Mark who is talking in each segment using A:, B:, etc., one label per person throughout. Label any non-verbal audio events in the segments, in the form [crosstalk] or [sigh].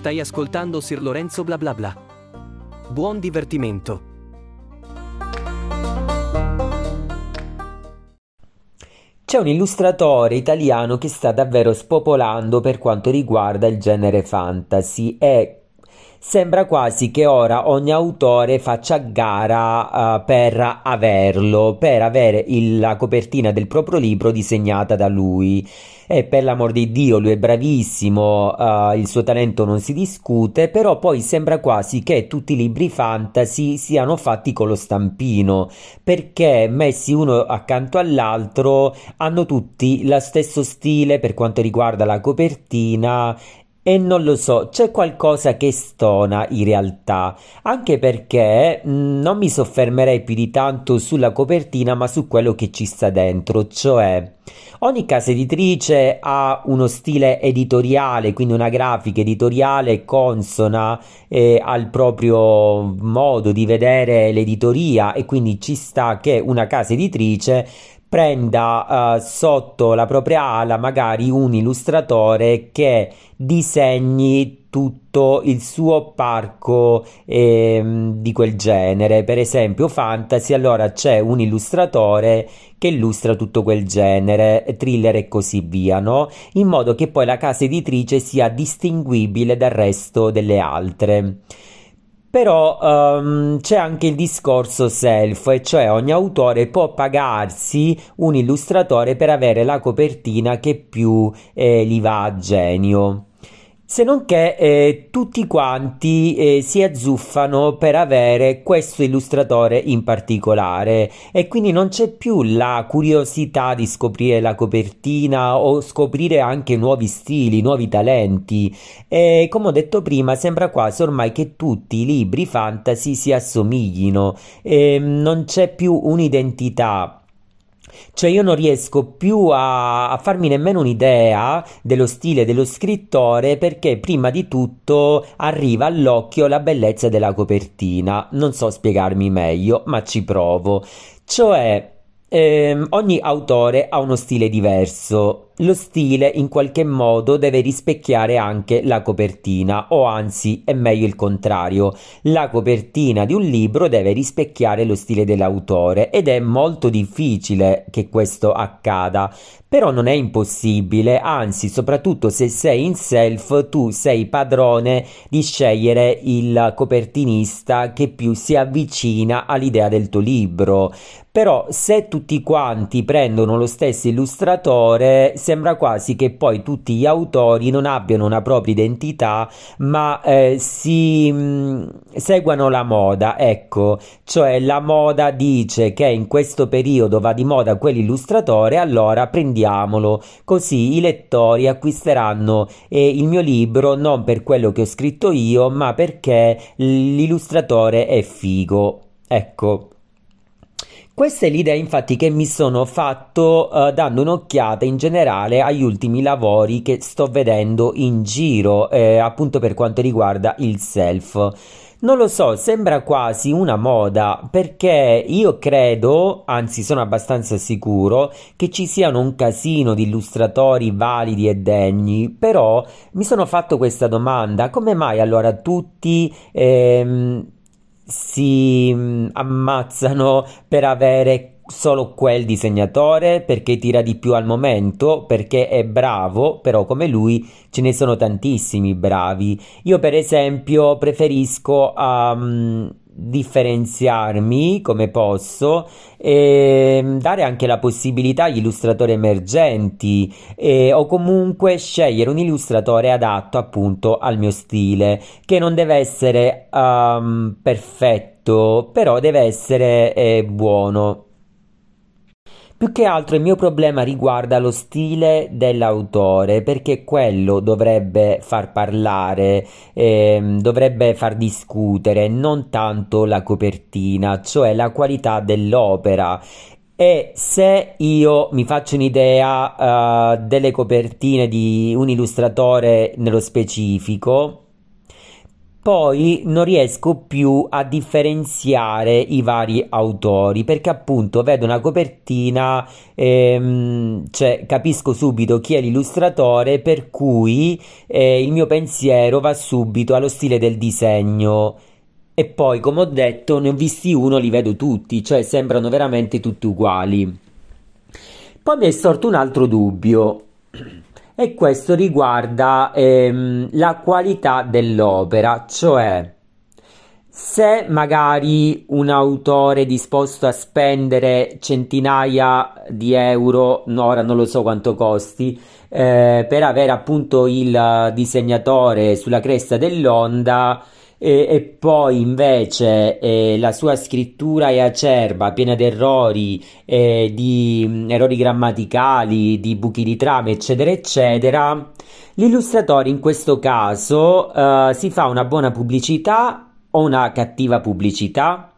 A: Stai ascoltando Sir Lorenzo bla bla bla. Buon divertimento.
B: C'è un illustratore italiano che sta davvero spopolando per quanto riguarda il genere fantasy e Sembra quasi che ora ogni autore faccia gara uh, per averlo, per avere il, la copertina del proprio libro disegnata da lui. E per l'amor di Dio, lui è bravissimo, uh, il suo talento non si discute, però poi sembra quasi che tutti i libri fantasy siano fatti con lo stampino, perché messi uno accanto all'altro hanno tutti lo stesso stile per quanto riguarda la copertina e non lo so, c'è qualcosa che stona in realtà, anche perché mm, non mi soffermerei più di tanto sulla copertina, ma su quello che ci sta dentro, cioè ogni casa editrice ha uno stile editoriale, quindi una grafica editoriale consona eh, al proprio modo di vedere l'editoria e quindi ci sta che una casa editrice prenda uh, sotto la propria ala magari un illustratore che disegni tutto il suo parco eh, di quel genere. Per esempio, fantasy, allora c'è un illustratore che illustra tutto quel genere, thriller e così via, no? In modo che poi la casa editrice sia distinguibile dal resto delle altre. Però um, c'è anche il discorso self, e cioè ogni autore può pagarsi un illustratore per avere la copertina che più eh, gli va a genio. Se non che eh, tutti quanti eh, si azzuffano per avere questo illustratore in particolare. E quindi non c'è più la curiosità di scoprire la copertina o scoprire anche nuovi stili, nuovi talenti. E come ho detto prima, sembra quasi ormai che tutti i libri fantasy si assomiglino, e non c'è più un'identità cioè io non riesco più a, a, farmi nemmeno un'idea dello stile dello scrittore perché prima di tutto arriva all'occhio la bellezza della copertina. Non so spiegarmi meglio, ma ci provo. Cioè, ehm, ogni autore ha uno stile diverso lo stile in qualche modo deve rispecchiare anche la copertina, o anzi è meglio il contrario, la copertina di un libro deve rispecchiare lo stile dell'autore ed è molto difficile che questo accada, però non è impossibile, anzi soprattutto se sei in self tu sei padrone di scegliere il copertinista che più si avvicina all'idea del tuo libro. Però se tutti quanti prendono lo stesso illustratore, sembra quasi che poi tutti gli autori non abbiano una propria identità, ma eh, si mh, mm, seguano la moda, ecco, cioè la moda dice che in questo periodo va di moda quell'illustratore, allora prendiamolo, così i lettori acquisteranno eh, il mio libro non per quello che ho scritto io, ma perché l'illustratore è figo. Ecco. Questa è l'idea infatti che mi sono fatto uh, dando un'occhiata in generale agli ultimi lavori che sto vedendo in giro, eh, appunto per quanto riguarda il self. Non lo so, sembra quasi una moda perché io credo, anzi sono abbastanza sicuro, che ci siano un casino di illustratori validi e degni, però mi sono fatto questa domanda, come mai allora tutti... Ehm, si mm, ammazzano per avere solo quel disegnatore perché tira di più al momento, perché è bravo, però come lui ce ne sono tantissimi bravi. Io per esempio preferisco um, differenziarmi come posso e dare anche la possibilità agli illustratori emergenti e, o comunque scegliere un illustratore adatto appunto al mio stile che non deve essere um, perfetto però deve essere eh, buono più che altro il mio problema riguarda lo stile dell'autore, perché quello dovrebbe far parlare, ehm, dovrebbe far discutere, non tanto la copertina, cioè la qualità dell'opera. E se io mi faccio un'idea uh, delle copertine di un illustratore nello specifico, poi non riesco più a differenziare i vari autori perché appunto vedo una copertina, ehm, cioè capisco subito chi è l'illustratore, per cui eh, il mio pensiero va subito allo stile del disegno. E poi, come ho detto, ne ho visti uno, li vedo tutti, cioè sembrano veramente tutti uguali. Poi mi è sorto un altro dubbio e questo riguarda ehm, la qualità dell'opera, cioè se magari un autore è disposto a spendere centinaia di euro, no, ora non lo so quanto costi, eh, per avere appunto il disegnatore sulla cresta dell'onda, e, e poi invece eh, la sua scrittura è acerba, piena di errori, eh, di mh, mm, errori grammaticali, di buchi di trame, eccetera, eccetera, l'illustratore in questo caso eh, si fa una buona pubblicità o una cattiva pubblicità?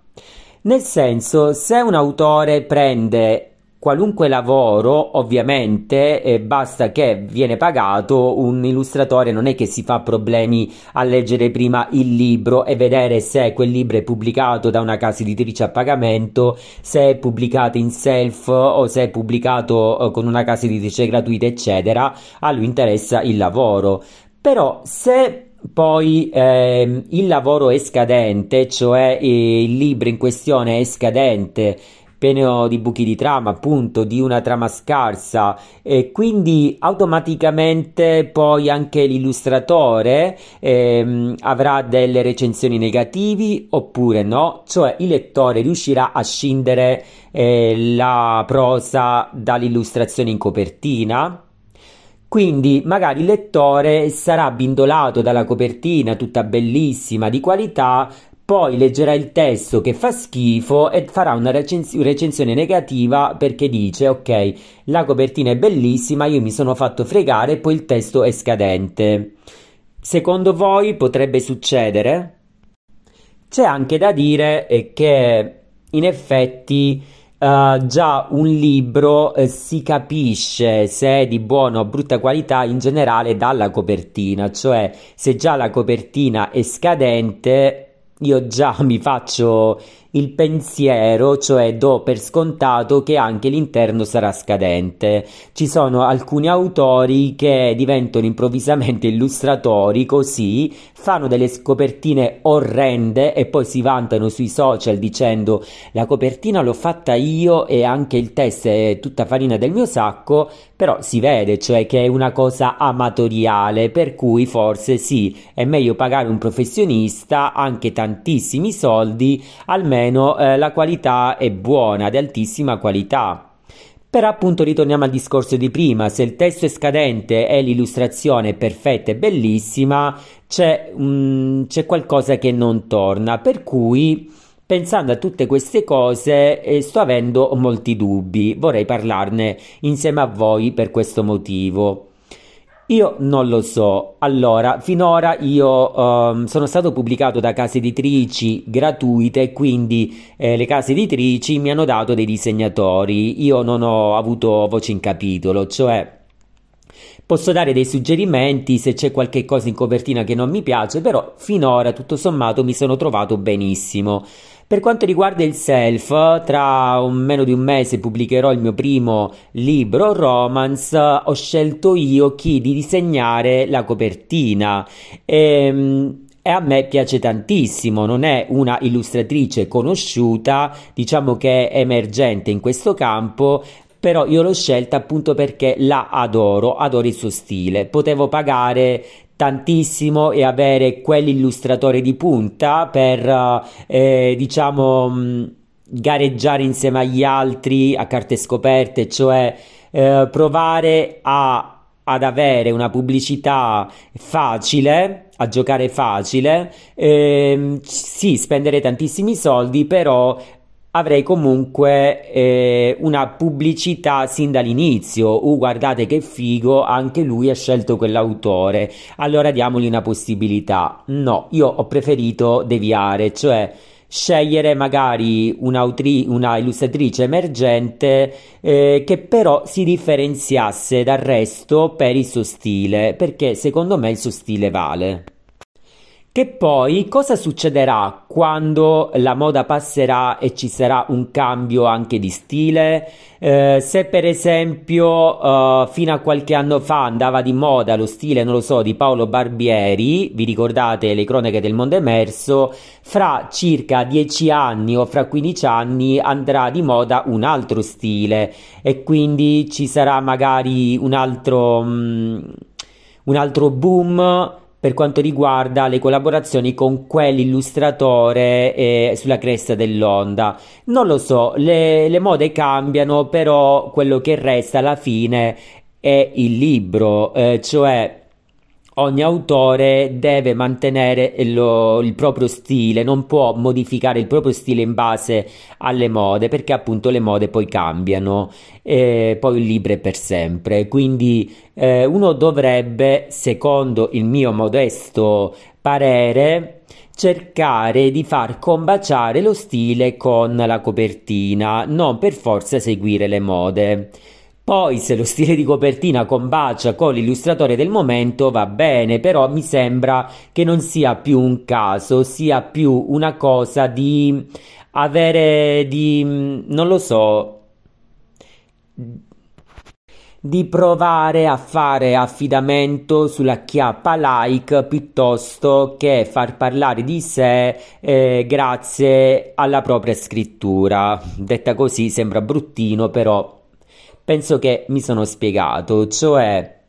B: Nel senso, se un autore prende qualunque lavoro, ovviamente, eh, basta che viene pagato, un illustratore non è che si fa problemi a leggere prima il libro e vedere se quel libro è pubblicato da una casa editrice a pagamento, se è pubblicato in self o se è pubblicato eh, con una casa editrice gratuita, eccetera. A lui interessa il lavoro. Però se poi eh, il lavoro è scadente, cioè eh, il libro in questione è scadente pieno di buchi di trama, appunto, di una trama scarsa e quindi automaticamente poi anche l'illustratore ehm, avrà delle recensioni negativi oppure no, cioè il lettore riuscirà a scindere eh, la prosa dall'illustrazione in copertina. Quindi magari il lettore sarà bindolato dalla copertina tutta bellissima di qualità, poi leggerà il testo che fa schifo e farà una recens- recensione negativa perché dice ok, la copertina è bellissima, io mi sono fatto fregare e poi il testo è scadente. Secondo voi potrebbe succedere? C'è anche da dire eh, che in effetti Uh, già un libro uh, si capisce se è di buona o brutta qualità in generale dalla copertina, cioè se già la copertina è scadente io già mi faccio il pensiero, cioè do per scontato che anche l'interno sarà scadente. Ci sono alcuni autori che diventano improvvisamente illustratori così, fanno delle copertine orrende e poi si vantano sui social dicendo la copertina l'ho fatta io e anche il testo è tutta farina del mio sacco, però si vede cioè che è una cosa amatoriale, per cui forse sì, è meglio pagare un professionista anche tantissimi soldi, almeno eh, la qualità è buona, di altissima qualità. Però appunto ritorniamo al discorso di prima, se il testo è scadente e l'illustrazione è perfetta e bellissima, c'è, um, c'è qualcosa che non torna, per cui Pensando a tutte queste cose eh, sto avendo molti dubbi, vorrei parlarne insieme a voi per questo motivo. Io non lo so. Allora, finora io um, sono stato pubblicato da case editrici gratuite, quindi eh, le case editrici mi hanno dato dei disegnatori. Io non ho avuto voce in capitolo, cioè Posso dare dei suggerimenti se c'è qualche cosa in copertina che non mi piace, però finora tutto sommato mi sono trovato benissimo. Per quanto riguarda il self, tra un meno di un mese pubblicherò il mio primo libro romance. Ho scelto io chi di disegnare la copertina. E, ehm, e a me piace tantissimo, non è una illustratrice conosciuta, diciamo che è emergente in questo campo, però io l'ho scelta appunto perché la adoro, adoro il suo stile. Potevo pagare tantissimo e avere quell'illustratore di punta per, eh, diciamo, mm, gareggiare insieme agli altri a carte scoperte, cioè eh, provare a, ad avere una pubblicità facile, a giocare facile, eh, sì, spendere tantissimi soldi, però avrei comunque eh, una pubblicità sin dall'inizio. Uh, guardate che figo, anche lui ha scelto quell'autore. Allora diamogli una possibilità. No, io ho preferito deviare, cioè scegliere magari una illustratrice emergente eh, che però si differenziasse dal resto per il suo stile, perché secondo me il suo stile vale. Che poi cosa succederà quando la moda passerà e ci sarà un cambio anche di stile? Eh, se per esempio eh, fino a qualche anno fa andava di moda lo stile, non lo so, di Paolo Barbieri, vi ricordate le cronache del mondo emerso, fra circa 10 anni o fra 15 anni andrà di moda un altro stile. E quindi ci sarà magari un altro, mm, un altro boom per quanto riguarda le collaborazioni con quell'illustratore eh, sulla cresta dell'onda. Non lo so, le, le mode cambiano, però quello che resta alla fine è il libro, eh, cioè Ogni autore deve mantenere lo, il proprio stile, non può modificare il proprio stile in base alle mode, perché appunto le mode poi cambiano, e poi il libro è per sempre. Quindi eh, uno dovrebbe, secondo il mio modesto parere, cercare di far combaciare lo stile con la copertina, non per forza seguire le mode. Poi se lo stile di copertina combacia con l'illustratore del momento va bene, però mi sembra che non sia più un caso, sia più una cosa di avere di non lo so di provare a fare affidamento sulla chiappa like piuttosto che far parlare di sé eh, grazie alla propria scrittura. Detta così sembra bruttino, però penso che mi sono spiegato, cioè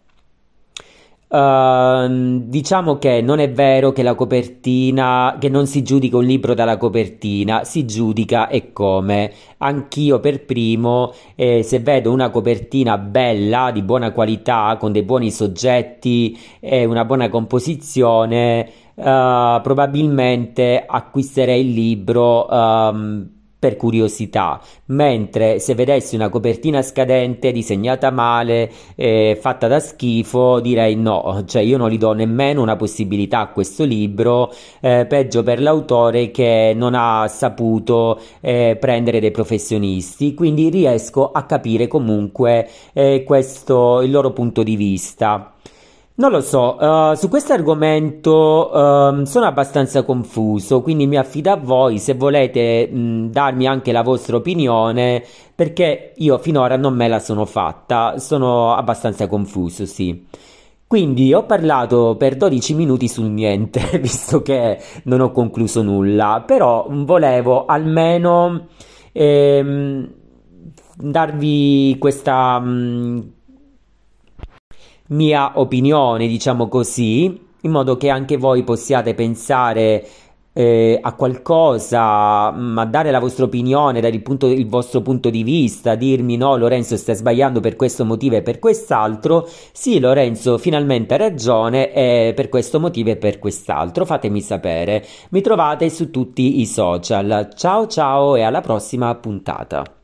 B: uh, diciamo che non è vero che la copertina, che non si giudica un libro dalla copertina, si giudica e come. Anch'io per primo, eh, se vedo una copertina bella, di buona qualità, con dei buoni soggetti e una buona composizione, uh, probabilmente acquisterei il libro. Um, per curiosità, mentre se vedessi una copertina scadente, disegnata male, eh, fatta da schifo, direi no, cioè io non gli do nemmeno una possibilità a questo libro, eh, peggio per l'autore che non ha saputo eh, prendere dei professionisti, quindi riesco a capire comunque eh, questo il loro punto di vista. Non lo so, uh, su questo argomento uh, sono abbastanza confuso, quindi mi affido a voi se volete mh, darmi anche la vostra opinione, perché io finora non me la sono fatta, sono abbastanza confuso, sì. Quindi ho parlato per 12 minuti sul niente, [laughs] visto che non ho concluso nulla, però volevo almeno ehm, darvi questa... Mh, mia opinione, diciamo così, in modo che anche voi possiate pensare eh, a qualcosa, ma dare la vostra opinione, dare il, punto, il, vostro punto di vista, dirmi no Lorenzo stai sbagliando per questo motivo e per quest'altro, sì Lorenzo finalmente ha ragione e per questo motivo e per quest'altro, fatemi sapere. Mi trovate su tutti i social. Ciao ciao e alla prossima puntata.